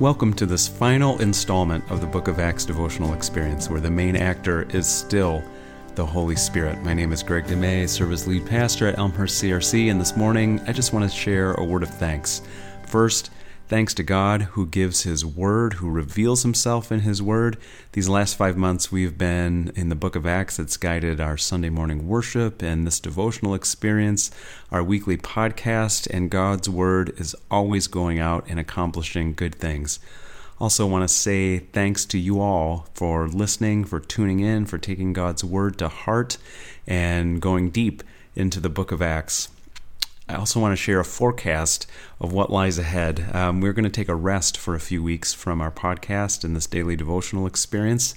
Welcome to this final installment of the Book of Acts devotional experience, where the main actor is still the Holy Spirit. My name is Greg DeMay, I serve as lead pastor at Elmhurst CRC, and this morning I just want to share a word of thanks. First, Thanks to God who gives His Word, who reveals Himself in His Word. These last five months, we've been in the book of Acts that's guided our Sunday morning worship and this devotional experience, our weekly podcast, and God's Word is always going out and accomplishing good things. Also, want to say thanks to you all for listening, for tuning in, for taking God's Word to heart, and going deep into the book of Acts. I also want to share a forecast of what lies ahead. Um, we're going to take a rest for a few weeks from our podcast and this daily devotional experience.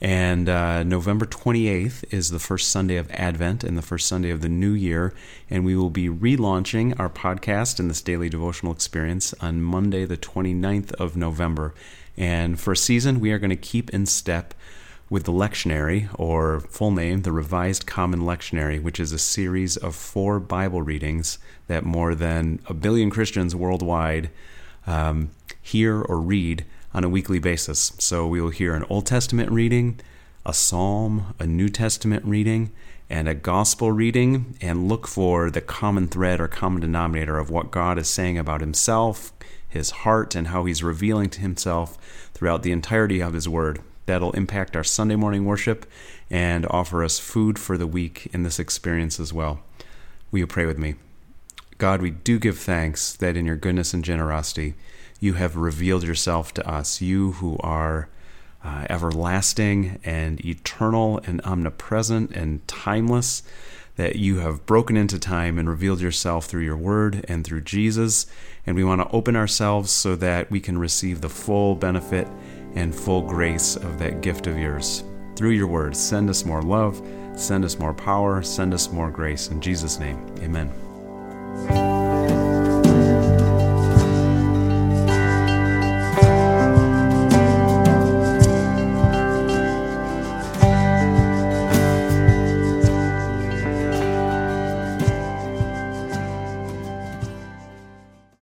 And uh, November 28th is the first Sunday of Advent and the first Sunday of the new year. And we will be relaunching our podcast and this daily devotional experience on Monday, the 29th of November. And for a season, we are going to keep in step with the lectionary, or full name, the Revised Common Lectionary, which is a series of four Bible readings that more than a billion Christians worldwide um, hear or read on a weekly basis. So we will hear an Old Testament reading, a Psalm, a New Testament reading, and a Gospel reading, and look for the common thread or common denominator of what God is saying about Himself, His heart, and how He's revealing to Himself throughout the entirety of His Word that'll impact our Sunday morning worship and offer us food for the week in this experience as well. Will you pray with me? God, we do give thanks that in your goodness and generosity, you have revealed yourself to us, you who are uh, everlasting and eternal and omnipresent and timeless, that you have broken into time and revealed yourself through your word and through Jesus. And we want to open ourselves so that we can receive the full benefit and full grace of that gift of yours. Through your word, send us more love, send us more power, send us more grace. In Jesus' name, amen.